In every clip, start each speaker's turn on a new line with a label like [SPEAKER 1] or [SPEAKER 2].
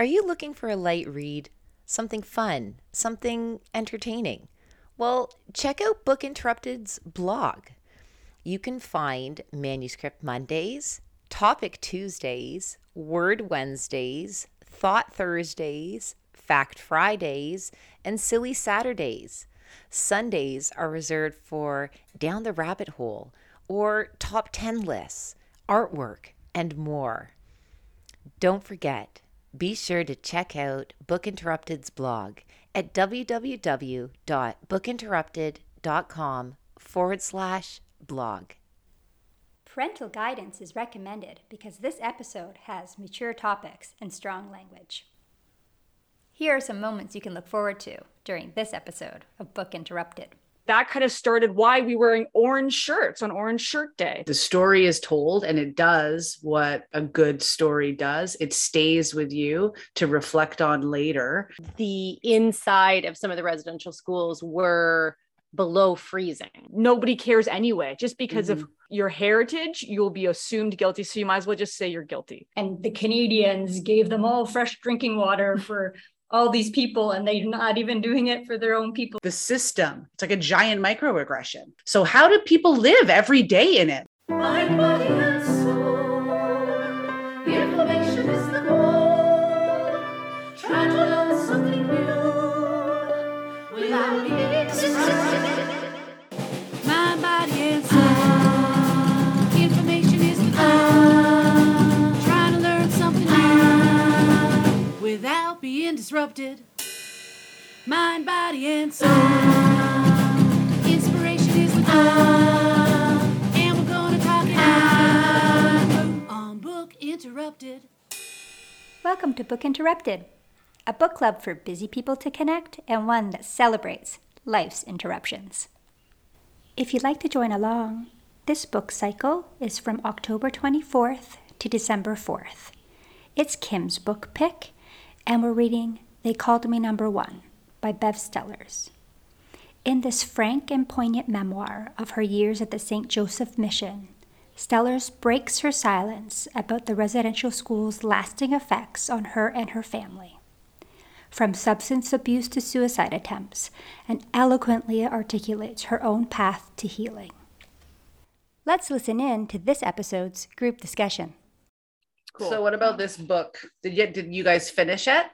[SPEAKER 1] Are you looking for a light read? Something fun? Something entertaining? Well, check out Book Interrupted's blog. You can find Manuscript Mondays, Topic Tuesdays, Word Wednesdays, Thought Thursdays, Fact Fridays, and Silly Saturdays. Sundays are reserved for Down the Rabbit Hole or Top 10 lists, artwork, and more. Don't forget, be sure to check out Book Interrupted's blog at www.bookinterrupted.com forward slash blog.
[SPEAKER 2] Parental guidance is recommended because this episode has mature topics and strong language. Here are some moments you can look forward to during this episode of Book Interrupted
[SPEAKER 3] that kind of started why we were wearing orange shirts on Orange Shirt Day.
[SPEAKER 4] The story is told and it does what a good story does. It stays with you to reflect on later.
[SPEAKER 5] The inside of some of the residential schools were below freezing.
[SPEAKER 3] Nobody cares anyway. Just because mm-hmm. of your heritage, you'll be assumed guilty. So you might as well just say you're guilty.
[SPEAKER 6] And the Canadians gave them all fresh drinking water for all these people and they're not even doing it for their own people.
[SPEAKER 4] The system, it's like a giant microaggression. So, how do people live every day in it? Disrupted. Mind, body, and soul. Inspiration is goal. And we're gonna talk it out on Book Interrupted.
[SPEAKER 2] Welcome to Book Interrupted, a book club for busy people to connect and one that celebrates life's interruptions. If you'd like to join along, this book cycle is from October 24th to December 4th. It's Kim's book pick, and we're reading They Called Me Number One by Bev Sellars. In this frank and poignant memoir of her years at the St. Joseph Mission, Sellars breaks her silence about the residential school's lasting effects on her and her family. From substance abuse to suicide attempts, and eloquently articulates her own path to healing. Let's listen in to this episode's group discussion.
[SPEAKER 4] Cool. So, what about this book? Did you did you guys finish it?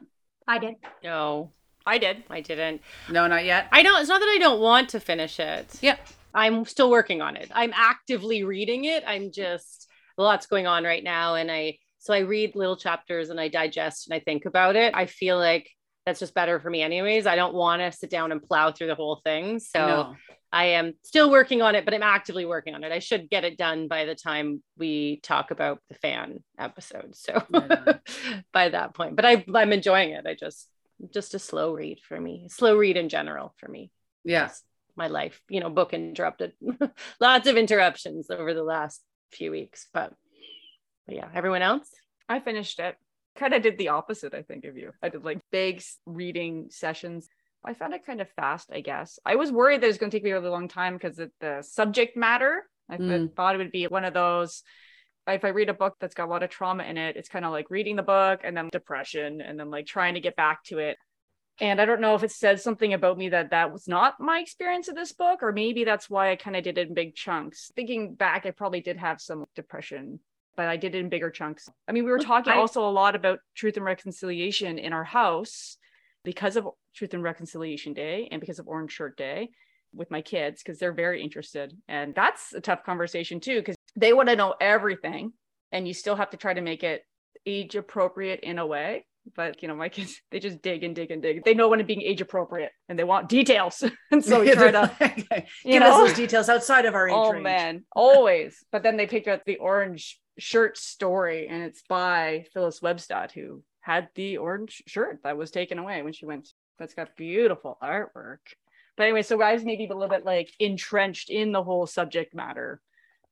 [SPEAKER 2] I did.
[SPEAKER 5] No.
[SPEAKER 3] I did.
[SPEAKER 5] I didn't.
[SPEAKER 4] No, not yet.
[SPEAKER 5] I don't. It's not that I don't want to finish it.
[SPEAKER 4] Yeah.
[SPEAKER 5] I'm still working on it. I'm actively reading it. I'm just lots going on right now, and I so I read little chapters and I digest and I think about it. I feel like that's just better for me, anyways. I don't want to sit down and plow through the whole thing. So no. I am still working on it, but I'm actively working on it. I should get it done by the time we talk about the fan episode. So by that point, but I, I'm enjoying it. I just just a slow read for me, slow read in general for me.
[SPEAKER 4] Yes.
[SPEAKER 5] My life, you know, book interrupted. Lots of interruptions over the last few weeks, but, but yeah, everyone else?
[SPEAKER 3] I finished it. Kind of did the opposite, I think, of you. I did like big reading sessions. I found it kind of fast, I guess. I was worried that it was going to take me a really long time because the subject matter. I mm. thought it would be one of those if I read a book that's got a lot of trauma in it, it's kind of like reading the book and then depression and then like trying to get back to it. And I don't know if it says something about me that that was not my experience of this book, or maybe that's why I kind of did it in big chunks. Thinking back, I probably did have some depression, but I did it in bigger chunks. I mean, we were talking I, also a lot about truth and reconciliation in our house because of Truth and Reconciliation Day and because of Orange Shirt Day with my kids because they're very interested. And that's a tough conversation too, because they want to know everything and you still have to try to make it age appropriate in a way but you know my kids they just dig and dig and dig they know when it's being age appropriate and they want details and so we try to
[SPEAKER 4] give know? us those details outside of our oh, age
[SPEAKER 3] oh
[SPEAKER 4] range.
[SPEAKER 3] man always but then they picked up the orange shirt story and it's by phyllis webstad who had the orange shirt that was taken away when she went that's got beautiful artwork but anyway so guys maybe a little bit like entrenched in the whole subject matter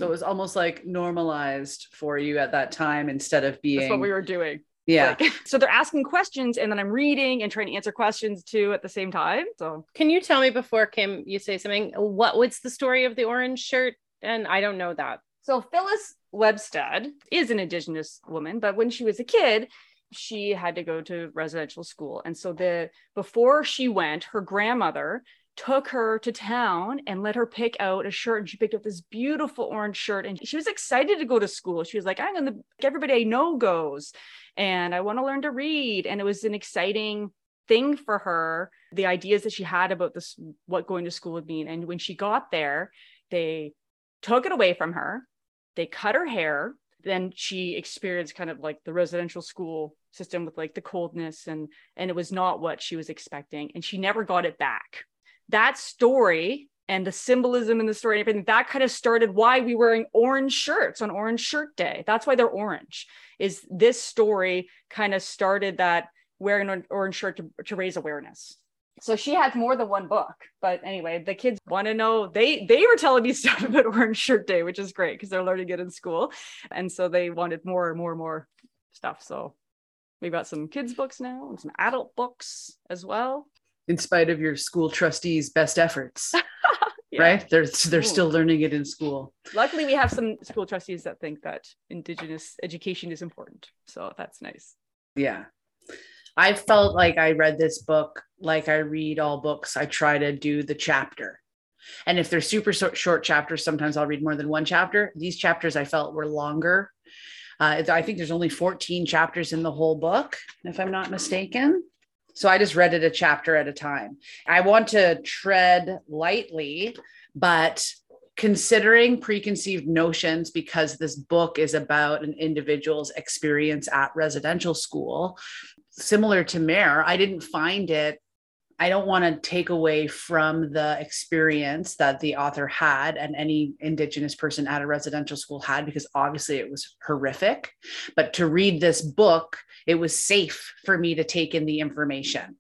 [SPEAKER 4] so it was almost like normalized for you at that time instead of being
[SPEAKER 3] That's what we were doing.
[SPEAKER 4] Yeah.
[SPEAKER 3] Like, so they're asking questions and then I'm reading and trying to answer questions too at the same time. So
[SPEAKER 5] can you tell me before Kim you say something what what's the story of the orange shirt? And I don't know that.
[SPEAKER 3] So Phyllis Webstad is an indigenous woman, but when she was a kid, she had to go to residential school. And so the before she went, her grandmother took her to town and let her pick out a shirt and she picked up this beautiful orange shirt and she was excited to go to school. She was like i'm gonna everybody i know goes and i want to learn to read. And it was an exciting thing for her the ideas that she had about this what going to school would mean. And when she got there they took it away from her they cut her hair then she experienced kind of like the residential school system with like the coldness and and it was not what she was expecting and she never got it back that story and the symbolism in the story and everything that kind of started why we wearing orange shirts on orange shirt day. That's why they're orange is this story kind of started that wearing an orange shirt to, to raise awareness. So she has more than one book but anyway the kids want to know. They they were telling me stuff about orange shirt day which is great because they're learning it in school. And so they wanted more and more and more stuff. So we've got some kids books now and some adult books as well
[SPEAKER 4] in spite of your school trustees best efforts
[SPEAKER 3] Yeah.
[SPEAKER 4] right? They're they're still learning it in school.
[SPEAKER 3] Luckily we have some school trustees that think that indigenous education is important so that's nice.
[SPEAKER 4] Yeah. I felt like i read this book like i read all books i try to do the chapter. And if they're super short, short chapters sometimes i'll read more than one chapter. These chapters i felt were longer. Uh, i think there's only 14 chapters in the whole book if i'm not mistaken so i just read it a chapter at a time i want to tread lightly but considering preconceived notions because this book is about an individual's experience at residential school similar to Mare, I didn't find it. I don't want to take away from the experience that the author had and any Indigenous person at a residential school had, because obviously it was horrific. But to read this book, it was safe for me to take in the information.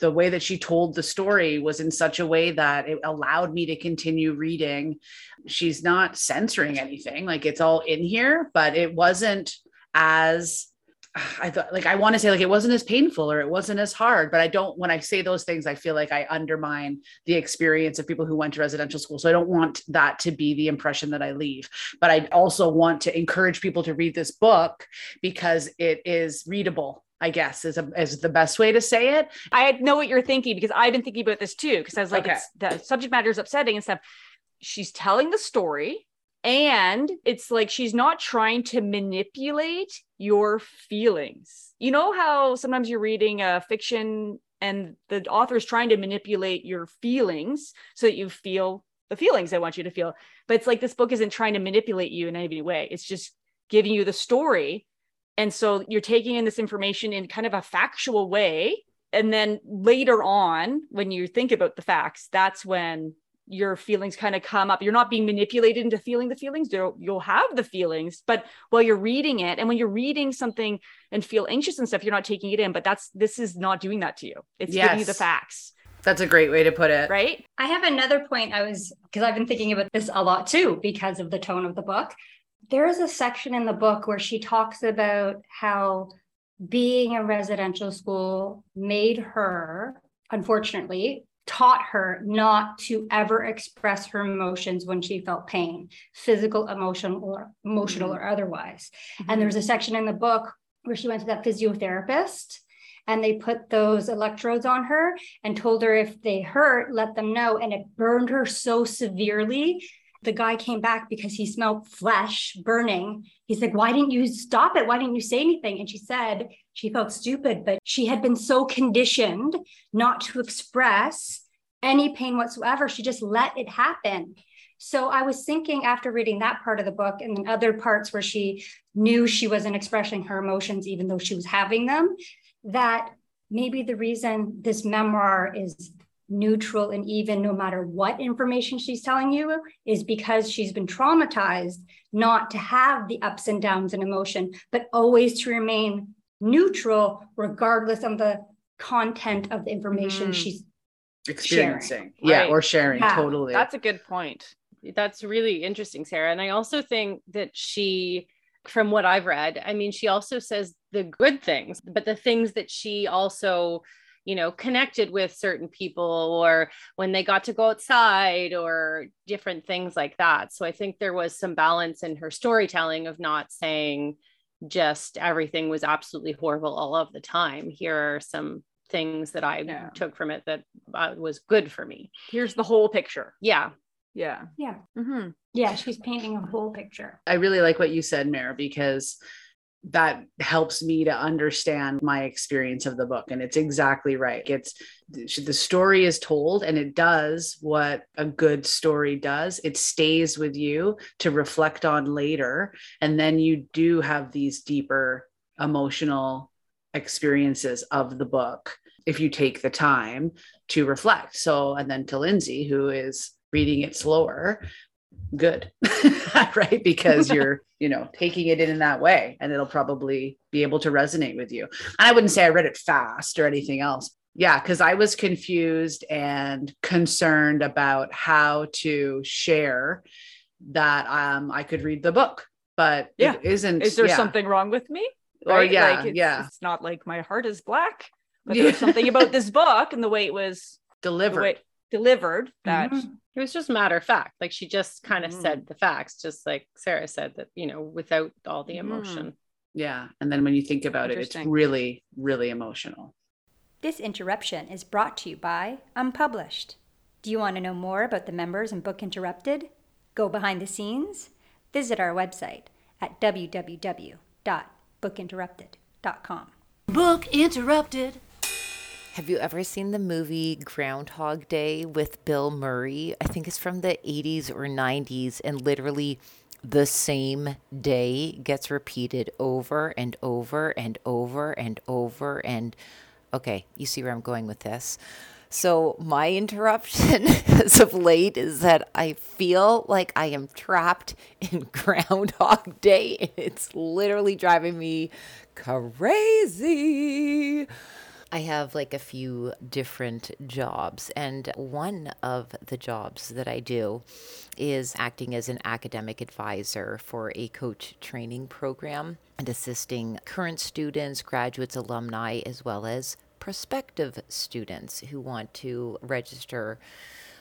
[SPEAKER 4] The way that she told the story was in such a way that it allowed me to continue reading. She's not censoring anything, like it's all in here, but it wasn't as I thought like I want to say like it wasn't as painful or it wasn't as hard, but I don't when I say those things, I feel like I undermine the experience of people who went to residential school. So I don't want that to be the impression that I leave. But I also want to encourage people to read this book because it is readable. I guess is a, is the best way to say it.
[SPEAKER 3] I know what you're thinking because I've been thinking about this too. Because I was like,
[SPEAKER 4] Okay.
[SPEAKER 3] it's, the subject matter is upsetting and stuff. She's telling the story, and it's like she's not trying to manipulate your feelings. You know how sometimes you're reading a fiction and the author is trying to manipulate your feelings so that you feel the feelings they want you to feel. But it's like this book isn't trying to manipulate you in any way. It's just giving you the story. And so you're taking in this information in kind of a factual way and then later on when you think about the facts that's when your feelings kind of come up. You're not being manipulated into feeling the feelings you'll, you'll have the feelings but while you're reading it and when you're reading something and feel anxious and stuff you're not taking it in but that's this is not doing that to you. It's giving you the facts.
[SPEAKER 4] That's a great way to put it.
[SPEAKER 3] right?
[SPEAKER 6] I have another point I was because I've been thinking about this a lot too because of the tone of the book. There is a section in the book where she talks about how being a residential school made her, unfortunately, taught her not to ever express her emotions when she felt pain, physical, emotional, or emotional mm-hmm. or otherwise. And mm-hmm. there's a section in the book where she went to that physiotherapist and they put those electrodes on her and told her if they hurt, let them know. And it burned her so severely. The guy came back because he smelled flesh burning. He's like, Why didn't you stop it? Why didn't you say anything? And she said she felt stupid, but she had been so conditioned not to express any pain whatsoever. She just let it happen. So I was thinking after reading that part of the book and then other parts where she knew she wasn't expressing her emotions, even though she was having them, that maybe the reason this memoir is neutral and even no matter what information she's telling you is because she's been traumatized not to have the ups and downs and emotion, but always to remain neutral regardless of the content of the information
[SPEAKER 3] Mhm.
[SPEAKER 6] she's
[SPEAKER 4] Experiencing. Yeah,
[SPEAKER 3] Right.
[SPEAKER 4] or sharing.
[SPEAKER 6] Yeah.
[SPEAKER 4] Totally.
[SPEAKER 3] that's a good point
[SPEAKER 5] that's really interesting, Sarah. And I also think that she, from what I've read, I mean, she also says the good things, but the things that she also, you know, connected with certain people or when they got to go outside or different things like that. So I think there was some balance in her storytelling of not saying, just everything was absolutely horrible all of the time. Here are some things that I
[SPEAKER 3] Yeah.
[SPEAKER 5] took from it that uh, was good for me.
[SPEAKER 3] Here's the whole picture.
[SPEAKER 5] Yeah.
[SPEAKER 3] Yeah.
[SPEAKER 6] Yeah.
[SPEAKER 3] hmm
[SPEAKER 6] Yeah. She's painting a whole picture.
[SPEAKER 4] I really like what you said, Mare, because that helps me to understand my experience of the book. And it's exactly right. It's the story is told and it does what a good story does. It stays with you to reflect on later. And then you do have these deeper emotional experiences of the book if you take the time to reflect. So, and then to Lindsay, who is reading it slower, good right because you're you know taking it in in that way and it'll probably be able to resonate with you and i wouldn't say i read it fast or anything else yeah because i was confused and concerned about how to share that um i could read the book but
[SPEAKER 3] Yeah.
[SPEAKER 4] it isn't
[SPEAKER 3] Is there
[SPEAKER 4] yeah.
[SPEAKER 3] something wrong with me?
[SPEAKER 4] or yeah
[SPEAKER 3] Like, it's,
[SPEAKER 4] yeah
[SPEAKER 3] It's not like my heart is black, but there's something about this book and the way it was
[SPEAKER 4] delivered
[SPEAKER 3] delivered that
[SPEAKER 6] Mhm.
[SPEAKER 5] It was just matter of fact. Like she just kind of
[SPEAKER 3] Mhm.
[SPEAKER 5] said the facts, just like Sarah said that, you know, without all the
[SPEAKER 3] Mhm.
[SPEAKER 5] emotion.
[SPEAKER 4] yeah and then when you think about it it's really really emotional
[SPEAKER 2] This interruption is brought to you by Unpublished. Do you want to know more about the members and Book Interrupted? Go behind the scenes? Visit our website at www.bookinterrupted.com.
[SPEAKER 7] Book interrupted.
[SPEAKER 1] Have you ever seen the movie Groundhog Day with Bill Murray? I think it's from the 80s or 90s, and literally the same day gets repeated over and over and over and over. And okay, you see where I'm going with this. So, my interruption as of late is that I feel like I am trapped in Groundhog Day, and it's literally driving me crazy. I have like a few different jobs, and one of the jobs that I do is acting as an academic advisor for a coach training program and assisting current students, graduates, alumni, as well as prospective students who want to register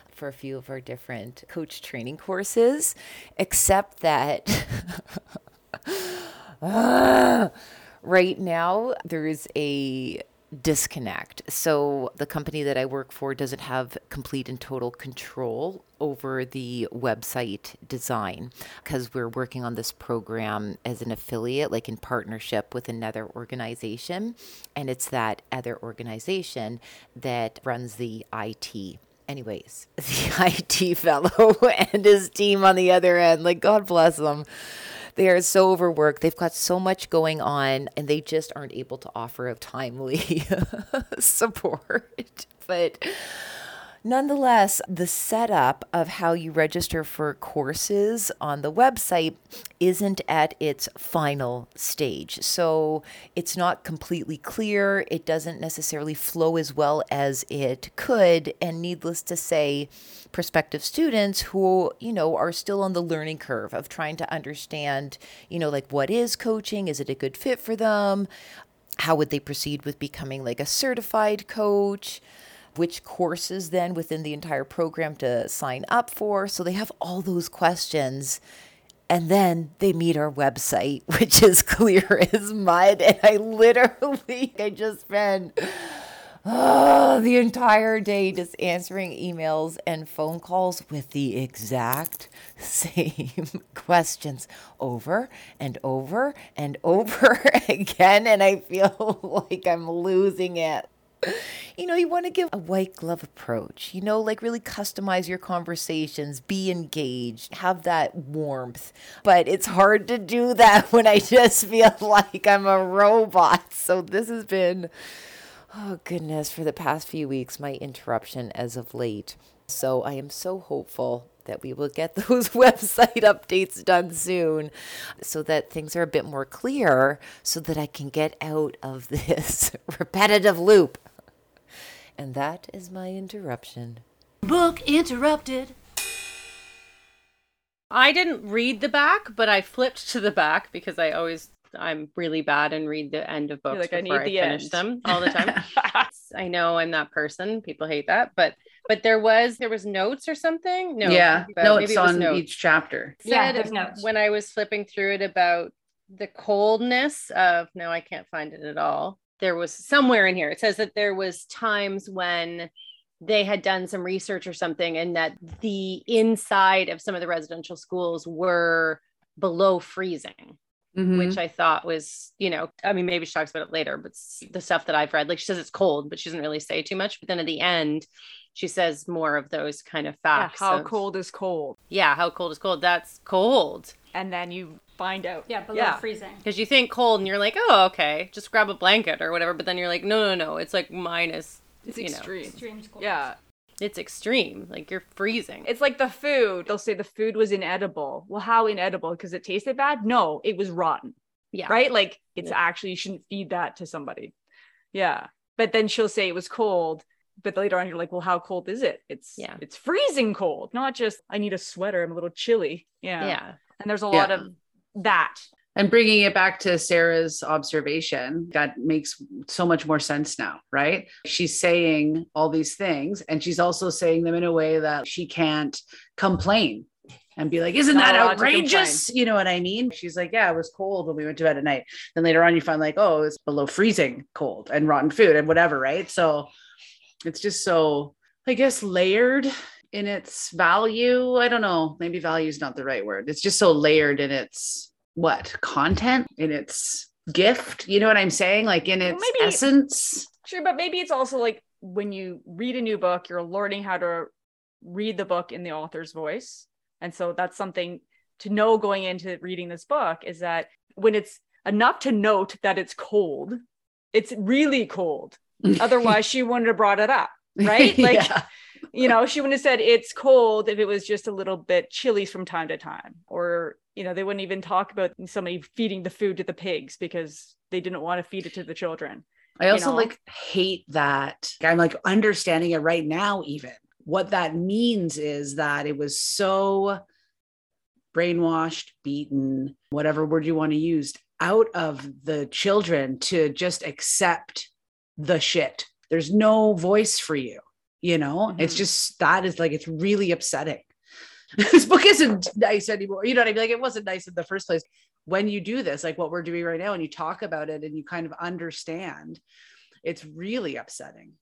[SPEAKER 1] for a few of our different coach training courses, except that. Ah, right now there is a disconnect. So the company that I work for doesn't have complete and total control over the website design because we're working on this program as an affiliate, like in partnership with another organization. And it's that other organization that runs the IT. Anyways, the IT fellow and his team on the other end, like God bless them. They are so overworked. They've got so much going on and they just aren't able to offer a timely support. But Nonetheless, the setup of how you register for courses on the website isn't at its final stage. So it's not completely clear. It doesn't necessarily flow as well as it could. And needless to say, prospective students who, you know, are still on the learning curve of trying to understand, you know, like what is coaching? Is it a good fit for them? How would they proceed with becoming like a certified coach? Which courses then within the entire program to sign up for. So they have all those questions. And then they meet our website, which is clear as mud. And I literally, I just spent oh, ah, the entire day just answering emails and phone calls with the exact same questions over and over and over again. And I feel like I'm losing it you know, you want to give a white glove approach, you know, like really customize your conversations, be engaged, have that warmth. But it's hard to do that when I just feel like I'm a robot. So this has been, oh goodness, for the past few weeks, my interruption as of late. So I am so hopeful that we will get those website updates done soon so that things are a bit more clear so that I can get out of this repetitive loop. And that is my interruption.
[SPEAKER 7] Book interrupted.
[SPEAKER 5] I didn't read the back, but I flipped to the back because I always I'm really bad and read the end of books
[SPEAKER 3] like, I
[SPEAKER 5] before I,
[SPEAKER 3] need the
[SPEAKER 5] finish
[SPEAKER 3] end.
[SPEAKER 5] them all the time. I know I'm that person. People hate that, but but there was there was notes or something. No,
[SPEAKER 4] yeah
[SPEAKER 5] but
[SPEAKER 4] notes
[SPEAKER 5] maybe it was
[SPEAKER 4] on
[SPEAKER 5] notes.
[SPEAKER 4] each chapter
[SPEAKER 6] Yeah,
[SPEAKER 5] Said
[SPEAKER 6] there's notes.
[SPEAKER 5] when I was flipping through it about the coldness of no, I can't find it at all. There was somewhere in here. It says that there was times when they had done some research or something and that the inside of some of the residential schools were below freezing
[SPEAKER 4] Mhm.
[SPEAKER 5] which i thought was you know i mean maybe she talks about it later but the stuff that i've read like she says it's cold but she doesn't really say too much but then at the end she says more of those kind of
[SPEAKER 3] Yeah,
[SPEAKER 5] facts
[SPEAKER 3] how
[SPEAKER 5] of-
[SPEAKER 3] cold is cold?
[SPEAKER 5] yeah how cold is cold that's cold
[SPEAKER 3] And then you find out.
[SPEAKER 6] Yeah, below
[SPEAKER 3] Yeah.
[SPEAKER 6] freezing.
[SPEAKER 5] because you think cold and you're like oh okay just grab a blanket or whatever but then you're like no no no it's like minus
[SPEAKER 3] It's
[SPEAKER 5] you know
[SPEAKER 3] extreme.
[SPEAKER 6] Extreme school.
[SPEAKER 3] Yeah.
[SPEAKER 5] it's extreme like you're freezing
[SPEAKER 3] It's like the food. They'll say the food was inedible. Well, how inedible? Because it tasted bad? No, it was rotten.
[SPEAKER 5] yeah
[SPEAKER 3] Right? Like it's
[SPEAKER 5] Yeah.
[SPEAKER 3] actually you shouldn't feed that to somebody. Yeah. But then she'll say it was cold. But later on, you're like, well, how cold is it? It's
[SPEAKER 5] Yeah.
[SPEAKER 3] it's freezing cold, not just I need a sweater. I'm a little chilly. Yeah.
[SPEAKER 5] yeah
[SPEAKER 3] And there's a
[SPEAKER 4] Yeah.
[SPEAKER 3] lot of that.
[SPEAKER 4] And bringing it back to Sarah's observation, that makes so much more sense now, right? She's saying all these things, and she's also saying them in a way that she can't complain and be like, Isn't that outrageous? You know what I mean? She's like, Yeah, it was cold when we went to bed at night. Then later on, you find like, Oh, it's below freezing cold and rotten food and whatever, right? So it's just so, I guess, layered in its value. I don't know. Maybe value is not the right word. It's just so layered in its what content, in its gift. You know what I'm saying? Like in its
[SPEAKER 3] maybe-
[SPEAKER 4] essence.
[SPEAKER 3] Sure, but maybe it's also like when you read a new book, you're learning how to read the book in the author's voice. And so that's something to know going into reading this book is that when it's enough to note that it's cold, it's really cold. Otherwise, she wouldn't have brought it up, right? Like,
[SPEAKER 4] Yeah.
[SPEAKER 3] You know, she wouldn't have said it's cold if it was just a little bit chilly from time to time. Or, you know, they wouldn't even talk about somebody feeding the food to the pigs because they didn't want to feed it to the children.
[SPEAKER 4] I also
[SPEAKER 3] know?
[SPEAKER 4] like hate that. I'm like understanding it right now, even. What that means is that it was so brainwashed, beaten, whatever word you want to use, out of the children to just accept the shit. There's no voice for you, you know? It's
[SPEAKER 3] Mhm.
[SPEAKER 4] just that is like, it's really upsetting. this book isn't nice anymore. You know what I mean? Like, it wasn't nice in the first place. When you do this, like what we're doing right now, and you talk about it and you kind of understand, it's really upsetting.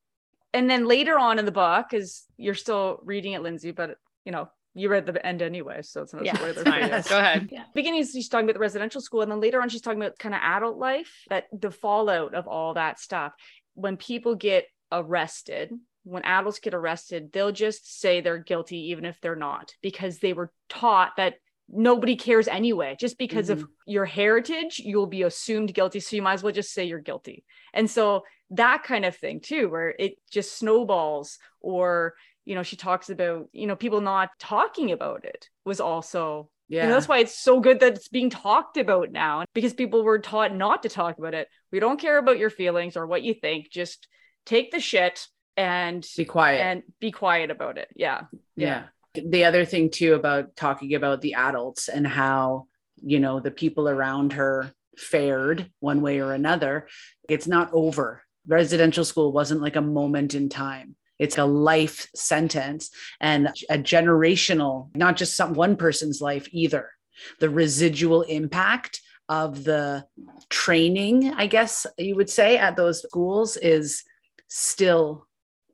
[SPEAKER 3] and then later on in the book, because you're still reading it, Lindsay, but you know, you read the end anyway, so it's not a
[SPEAKER 5] yeah
[SPEAKER 3] spoiler
[SPEAKER 5] it's
[SPEAKER 3] for you.
[SPEAKER 5] go ahead
[SPEAKER 3] Beginning, she's talking about the residential school, and then later on, she's talking about kind of adult life, that the fallout of all that stuff. When people get arrested, when adults get arrested, they'll just say they're guilty, even if they're not, because they were taught that nobody cares anyway. Just because of mm-hmm. your heritage, you'll be assumed guilty. So you might as well just say you're guilty. And so that kind of thing too, where it just snowballs, or you know, she talks about, you know, people not talking about it was also
[SPEAKER 4] Yeah.
[SPEAKER 3] know, that's why it's so good that it's being talked about now because people were taught not to talk about it. We don't care about your feelings or what you think. Just take the shit and
[SPEAKER 4] Be quiet.
[SPEAKER 3] and be quiet about it. Yeah.
[SPEAKER 4] yeah. The other thing too about talking about the adults and how, you know, the people around her fared one way or another, it's not over. Residential school wasn't like a moment in time. It's a life sentence and a generational, not just some one person's life either. The residual impact of the training, I guess you would say, at those schools is still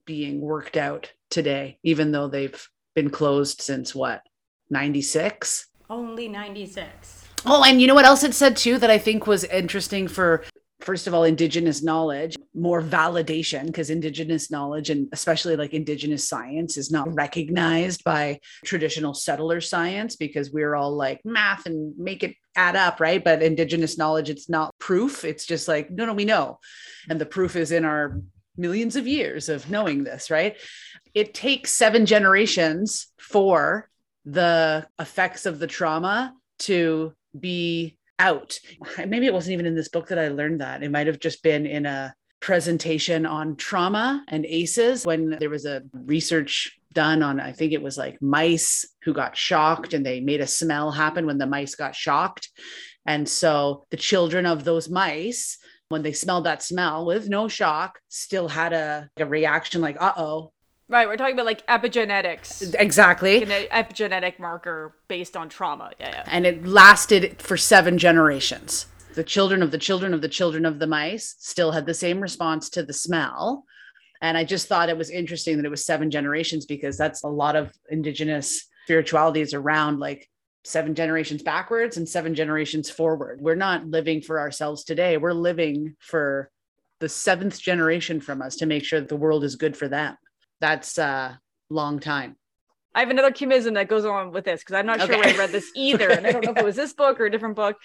[SPEAKER 4] being worked out today, even though they've been closed since what, 96?
[SPEAKER 6] Only 96.
[SPEAKER 4] Oh, and you know what else it said too that I think was interesting for first of all indigenous knowledge, more validation because indigenous knowledge and especially like indigenous science is not recognized by traditional settler science because we're all like math and make it add up, right? But indigenous knowledge it's not proof, it's just like no no we know. And the proof is in our millions of years of knowing this, right? It takes seven generations for the effects of the trauma to be out. Maybe it wasn't even in this book that I learned that. It might have just been in a presentation on trauma and ACEs when there was a research done on, I think it was like mice who got shocked and they made a smell happen when the mice got shocked. And so the children of those mice, when they smelled that smell with no shock, still had a, a reaction like, uh oh.
[SPEAKER 3] Right. We're talking about like epigenetics,
[SPEAKER 4] Exactly.
[SPEAKER 3] an epigenetic marker based on trauma. Yeah. yeah.
[SPEAKER 4] and it lasted for seven generations. the children of the children of the children of the mice still had the same response to the smell. And I just thought it was interesting that it was seven generations because that's a lot of indigenous spiritualities around like seven generations backwards and seven generations forward. We're not living for ourselves today. We're living for the seventh generation from us to make sure that the world is good for them. That's a long time.
[SPEAKER 3] I have another Kimism that goes on with this because I'm not sure
[SPEAKER 4] Okay.
[SPEAKER 3] where I read this either. And I don't know if it was this book or a different book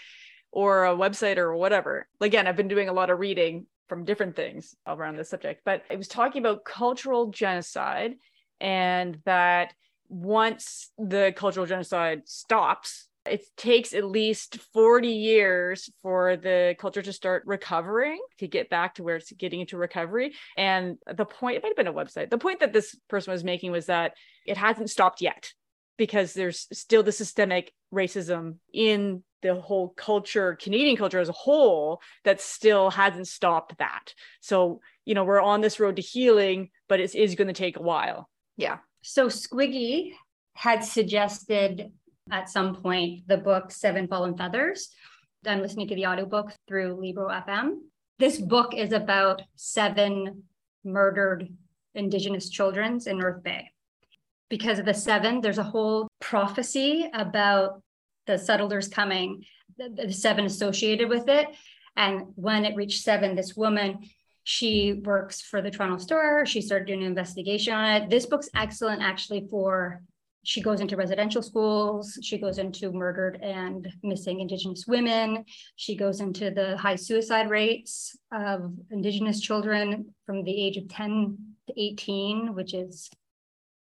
[SPEAKER 3] or a website or whatever. Again, I've been doing a lot of reading from different things around this subject, but it was talking about cultural genocide and that once the cultural genocide stops, it takes at least 40 years for the culture to start recovering to get back to where it's getting into recovery. And the point, it might have been a website. The point that this person was making was that it hasn't stopped yet because there's still the systemic racism in the whole culture, Canadian culture as a whole, that still hasn't stopped that. So, you know, we're on this road to healing, but it is going to take a while. Yeah.
[SPEAKER 6] So Squiggy had suggested at some point the book Seven Fallen Feathers. I'm listening to the audiobook through Libro FM. This book is about seven murdered Indigenous children in North Bay. Because of the seven, there's a whole prophecy about the settlers coming, the, the seven associated with it. And when it reached seven, this woman, she works for the Toronto Star. She started doing an investigation on it. This book's excellent actually for she goes into residential schools, she goes into murdered and missing Indigenous women, she goes into the high suicide rates of Indigenous children from the age of 10 to 18, which is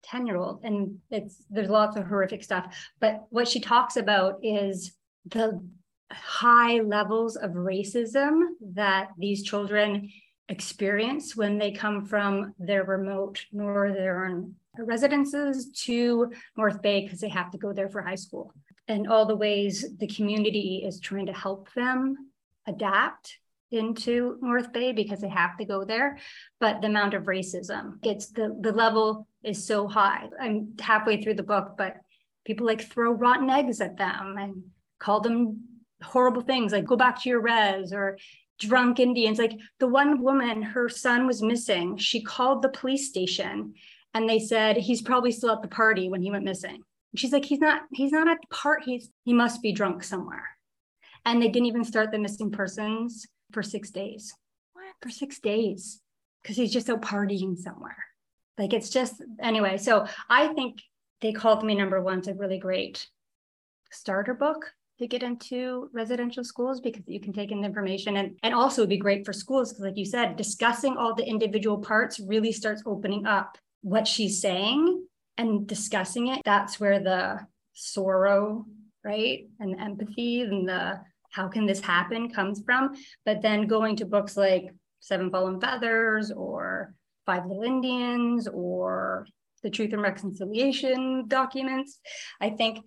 [SPEAKER 6] 10 year old. And it's there's lots of horrific stuff. But what she talks about is the high levels of racism that these children experience when they come from their remote northern residences to North Bay because they have to go there for high school. And all the ways the community is trying to help them adapt into North Bay because they have to go there. But the amount of racism, it's the, the level is so high. I'm halfway through the book, but people like throw rotten eggs at them and call them horrible things like go back to your res or drunk Indians. Like the one woman, her son was missing. She called the police station and they said he's probably still at the party when he went missing. And she's like, he's not, he's not at the part. He's he must be drunk somewhere. And they didn't even start the missing persons for six days. What? For six days. Because he's just out partying somewhere. Like it's just anyway. So I think they called me number one's a really great starter book to get into residential schools because you can take in the information. And, and also it'd be great for schools because like you said discussing all the individual parts really starts opening up what she's saying and discussing it. That's where the sorrow right and the empathy and the how can this happen comes from. But then going to books like seven fallen feathers or five little indians or the truth and reconciliation documents i think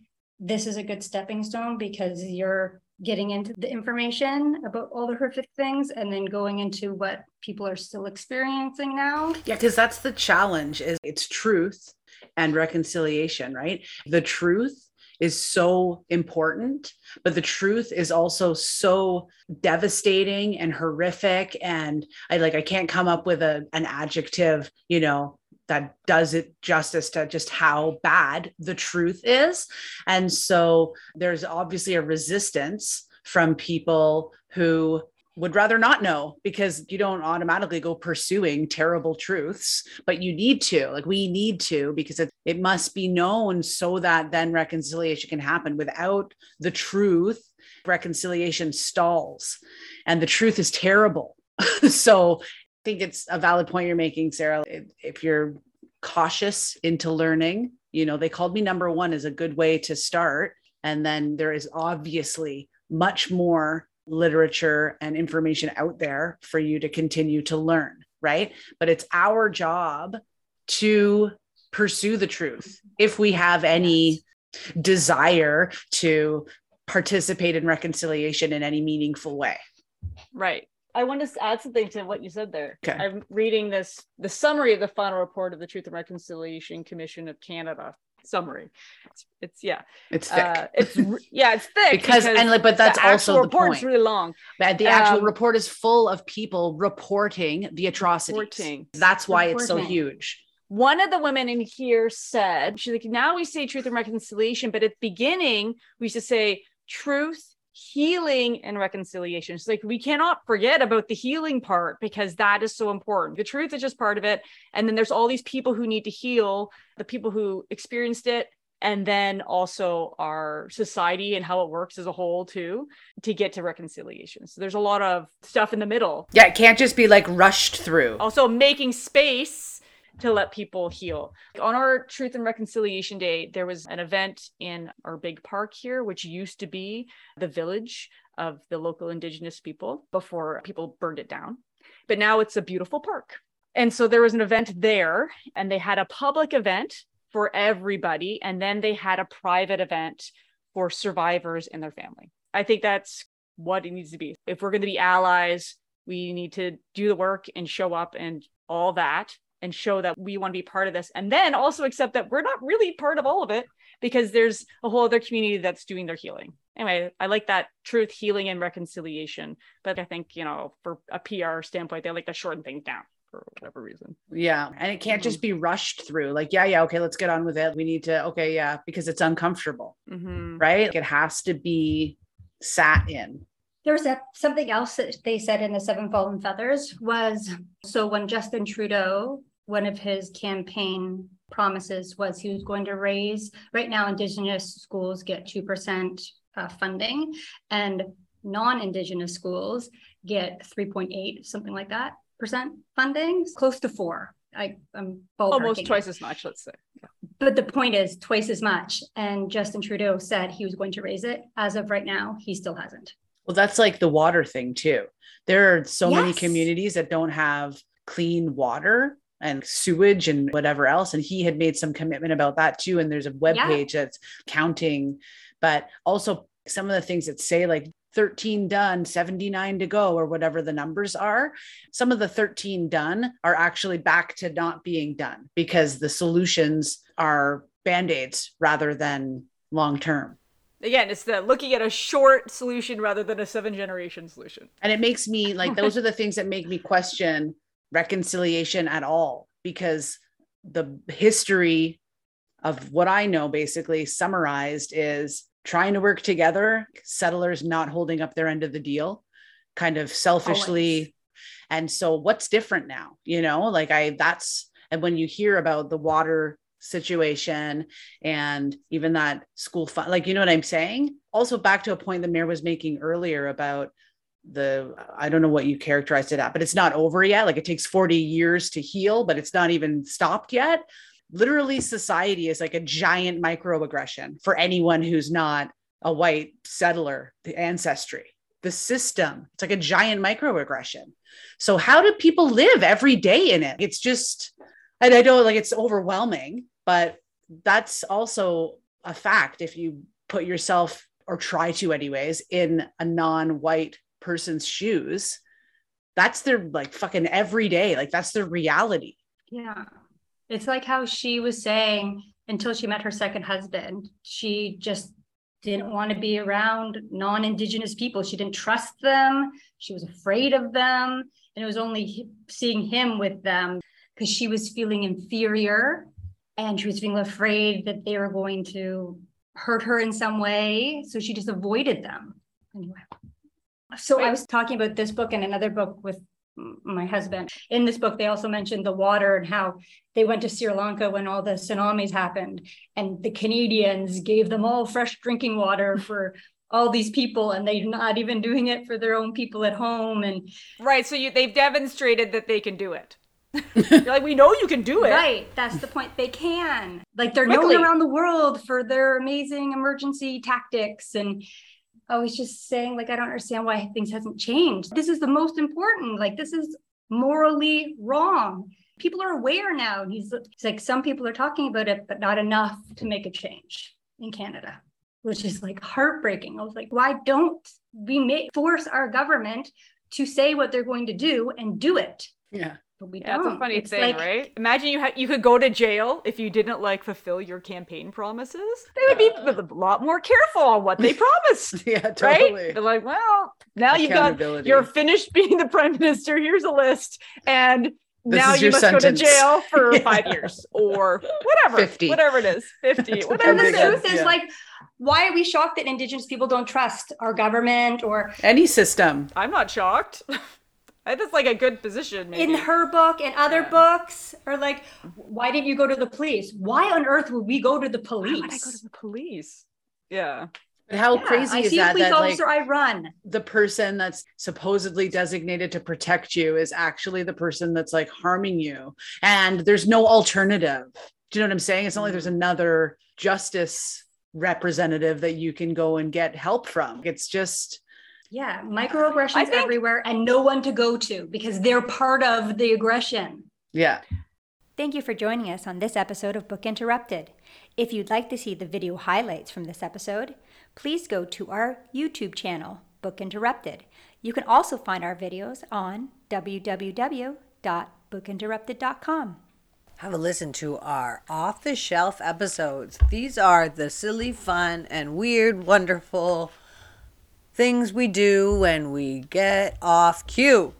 [SPEAKER 6] this is a good stepping stone because you're getting into the information about all the horrific things and then going into what people are still experiencing now.
[SPEAKER 4] Yeah, because that's the challenge is it's truth and reconciliation, right? The truth is so important, but the truth is also so devastating and horrific. And I like I can't come up with a an adjective, you know, that does it justice to just how bad the truth is. And so there's obviously a resistance from people who would rather not know because you don't automatically go pursuing terrible truths, but you need to, like, we need to, because it, it must be known so that then reconciliation can happen. Without the truth, reconciliation stalls, and the truth is terrible. so think it's a valid point you're making, Sarah. If, if you're cautious into learning, you know, they called me number one is a good way to start. And then there is obviously much more literature and information out there for you to continue to learn, right? But it's our job to pursue the truth if we have any desire to participate in reconciliation in any meaningful way.
[SPEAKER 3] Right. I want to add something to what you said there.
[SPEAKER 4] Okay.
[SPEAKER 3] I'm reading this the summary of the final report of the Truth and Reconciliation Commission of Canada. summary. It's, it's yeah,
[SPEAKER 4] It's thick.
[SPEAKER 3] uh, it's yeah, it's thick. Uh, it's yeah, it's thick
[SPEAKER 4] Because- and, like, but that's
[SPEAKER 3] the
[SPEAKER 4] also the
[SPEAKER 3] report is
[SPEAKER 4] point.
[SPEAKER 3] really long.
[SPEAKER 4] But the actual
[SPEAKER 3] Um,
[SPEAKER 4] report is full of people reporting the atrocities.
[SPEAKER 3] Reporting.
[SPEAKER 4] That's why it's so huge.
[SPEAKER 3] One of the women in here said, she's like, now we say truth and reconciliation, but at the beginning, we used to say truth, healing, and reconciliation. It's like, we cannot forget about the healing part because that is so important. The truth is just part of it. And then there's all these people who need to heal, the people who experienced it, and then also our society and how it works as a whole, too, to get to reconciliation. So there's a lot of stuff in the middle
[SPEAKER 4] Yeah, it can't just be like rushed through.
[SPEAKER 3] also making space to let people heal. On our Truth and Reconciliation Day, there was an event in our big park here, which used to be the village of the local Indigenous people before people burned it down. But now it's a beautiful park. And so there was an event there, and they had a public event for everybody. And then they had a private event for survivors and their family. I think that's what it needs to be. If we're going to be allies, we need to do the work and show up and all that and show that we want to be part of this and then also accept that we're not really part of all of it because there's a whole other community that's doing their healing anyway i like that truth healing and reconciliation but i think you know for a pr standpoint they like to shorten things down for whatever reason
[SPEAKER 4] Yeah. And it can't
[SPEAKER 3] Mm-hmm.
[SPEAKER 4] just be rushed through. Like, yeah, yeah, okay, let's get on with it. We need to, okay, yeah, because it's uncomfortable,
[SPEAKER 3] mm-hmm.
[SPEAKER 4] right? It has to be sat in.
[SPEAKER 6] There was a, something else that they said in the Seven Fallen Feathers was so when Justin Trudeau, one of his campaign promises was he was going to raise, right now, Indigenous schools get 2% uh, funding and non-Indigenous schools get 3.8, something like that, percent funding, close to four. I, I'm
[SPEAKER 3] almost
[SPEAKER 6] ballparking it.
[SPEAKER 3] twice as much let's say
[SPEAKER 6] But the point is twice as much. And Justin Trudeau said he was going to raise it. As of right now, he still hasn't.
[SPEAKER 4] Well, that's like the water thing too. There are so many communities that don't have clean water and sewage and whatever else. And he had made some commitment about that too. And there's a web
[SPEAKER 6] Yeah.
[SPEAKER 4] page that's counting, but also some of the things that say like 13 done, 79 to go, or whatever the numbers are. Some of the 13 done are actually back to not being done because the solutions are band-aids rather than long term.
[SPEAKER 3] again it's the looking at a short solution rather than a seven generation solution
[SPEAKER 4] And it makes me like those are the things that make me question reconciliation at all because the history of what I know basically summarized is trying to work together, settlers not holding up their end of the deal, kind of selfishly.
[SPEAKER 6] Always.
[SPEAKER 4] And so what's different now? You know, like I that's and when you hear about the water situation and even that school fund, like you know what I'm saying? Also back to a point the mayor was making earlier about the I don't know what you characterized it at, but it's not over yet. Like it takes 40 years to heal, but it's not even stopped yet. Literally, society is like a giant microaggression for anyone who's not a white settler, the ancestry, the system. It's like a giant microaggression. So, how do people live every day in it? It's just, and I know like it's overwhelming, but that's also a fact. If you put yourself or try to, anyways, in a non white person's shoes, that's their like fucking everyday, like that's their reality.
[SPEAKER 6] Yeah. It's like how she was saying until she met her second husband, she just didn't want to be around non Indigenous people. She didn't trust them. She was afraid of them. And it was only seeing him with them because she was feeling inferior and she was feeling afraid that they were going to hurt her in some way. So she just avoided them. Anyway. So I was talking about this book and another book with my husband. In this book, they also mentioned the water and how they went to Sri Lanka when all the tsunamis happened, and the Canadians gave them all fresh drinking water for all these people, and they're not even doing it for their own people at home. And
[SPEAKER 3] right so you they've demonstrated that they can do it you're like we know you can do it
[SPEAKER 6] right, that's the point. They can. Like they're
[SPEAKER 3] Quickly.
[SPEAKER 6] known around the world for their amazing emergency tactics and I was just saying, like, I don't understand why things hasn't changed. This is the most important. Like, this is morally wrong. People are aware now. And he's, he's like, some people are talking about it, but not enough to make a change in Canada, which is like heartbreaking. I was like, why don't we make, force our government to say what they're going to do and do it?
[SPEAKER 4] Yeah.
[SPEAKER 6] But we
[SPEAKER 3] Yeah,
[SPEAKER 6] don't.
[SPEAKER 3] it's a funny
[SPEAKER 6] It's
[SPEAKER 3] thing,
[SPEAKER 6] like-
[SPEAKER 3] right? Imagine you had you could go to jail if you didn't like fulfill your campaign promises. They would be uh. a lot more careful on what they promised.
[SPEAKER 4] yeah, totally.
[SPEAKER 3] right?
[SPEAKER 4] totally.
[SPEAKER 3] They're like, well, now you've got
[SPEAKER 4] Accountability.
[SPEAKER 3] you're finished being the prime minister. Here's a list, and
[SPEAKER 4] This
[SPEAKER 3] now you must
[SPEAKER 4] sentence.
[SPEAKER 3] go to jail for
[SPEAKER 4] Yeah.
[SPEAKER 3] five years or whatever,
[SPEAKER 4] 50.
[SPEAKER 3] whatever it is, fifty,
[SPEAKER 4] That's
[SPEAKER 3] whatever
[SPEAKER 6] the
[SPEAKER 3] it
[SPEAKER 4] big
[SPEAKER 3] is.
[SPEAKER 6] truth is,
[SPEAKER 4] Yeah.
[SPEAKER 6] like, why are we shocked that Indigenous people don't trust our government or
[SPEAKER 4] Any system.
[SPEAKER 3] I'm not shocked. That's like a good position. Maybe.
[SPEAKER 6] in her book and other
[SPEAKER 3] Yeah.
[SPEAKER 6] books? Or like, why didn't you go to the police? Why on earth would we go to the
[SPEAKER 3] Why
[SPEAKER 6] police?
[SPEAKER 3] would I go to the police? Yeah.
[SPEAKER 4] But how
[SPEAKER 6] Yeah,
[SPEAKER 4] crazy
[SPEAKER 6] I
[SPEAKER 4] is
[SPEAKER 6] see
[SPEAKER 4] that?
[SPEAKER 6] a police
[SPEAKER 4] that like,
[SPEAKER 6] officer, I run.
[SPEAKER 4] the person that's supposedly designated to protect you is actually the person that's like harming you and there's no alternative do you know what i'm saying it's not like there's
[SPEAKER 6] Mm.
[SPEAKER 4] another justice representative that you can go and get help from it's just
[SPEAKER 6] Yeah, microaggressions
[SPEAKER 3] think-
[SPEAKER 6] everywhere and no one to go to because they're part of the aggression.
[SPEAKER 4] yeah
[SPEAKER 2] Thank you for joining us on this episode of Book Interrupted. If you'd like to see the video highlights from this episode, please go to our YouTube channel, Book Interrupted. You can also find our videos on www.bookinterrupted.com.
[SPEAKER 8] Have a listen to our off the shelf episodes. These are the silly, fun, and weird, wonderful things we do when we get off cue.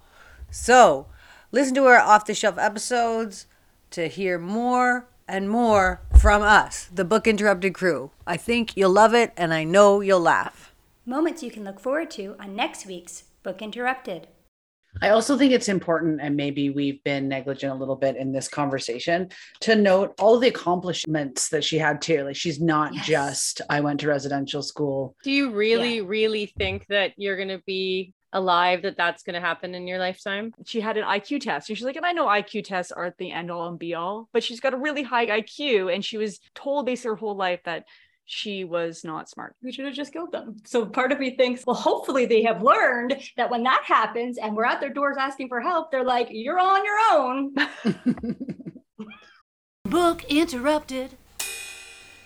[SPEAKER 8] So, listen to our off the shelf episodes to hear more and more from us, the Book Interrupted crew. I think you'll love it, and I know you'll laugh.
[SPEAKER 2] Moments you can look forward to on next week's Book Interrupted.
[SPEAKER 4] I also think it's important, and maybe we've been negligent a little bit in this conversation, to note all the accomplishments that she had too. Like she's not
[SPEAKER 6] Yes.
[SPEAKER 4] just I went to residential school.
[SPEAKER 5] Do you really, really think that you're going to be alive, that that's going to happen in your lifetime?
[SPEAKER 3] She had an IQ test. And she's like, and I know IQ tests aren't the end all and be all, but she's got a really high IQ. And she was told basically her whole life that she was not smart.
[SPEAKER 6] We should have just killed them. So part of me thinks, well, hopefully they have learned that when that happens and we're at their doors asking for help, they're like, you're on your own.
[SPEAKER 7] Book interrupted.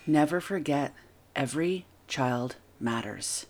[SPEAKER 4] Never forget, every child matters.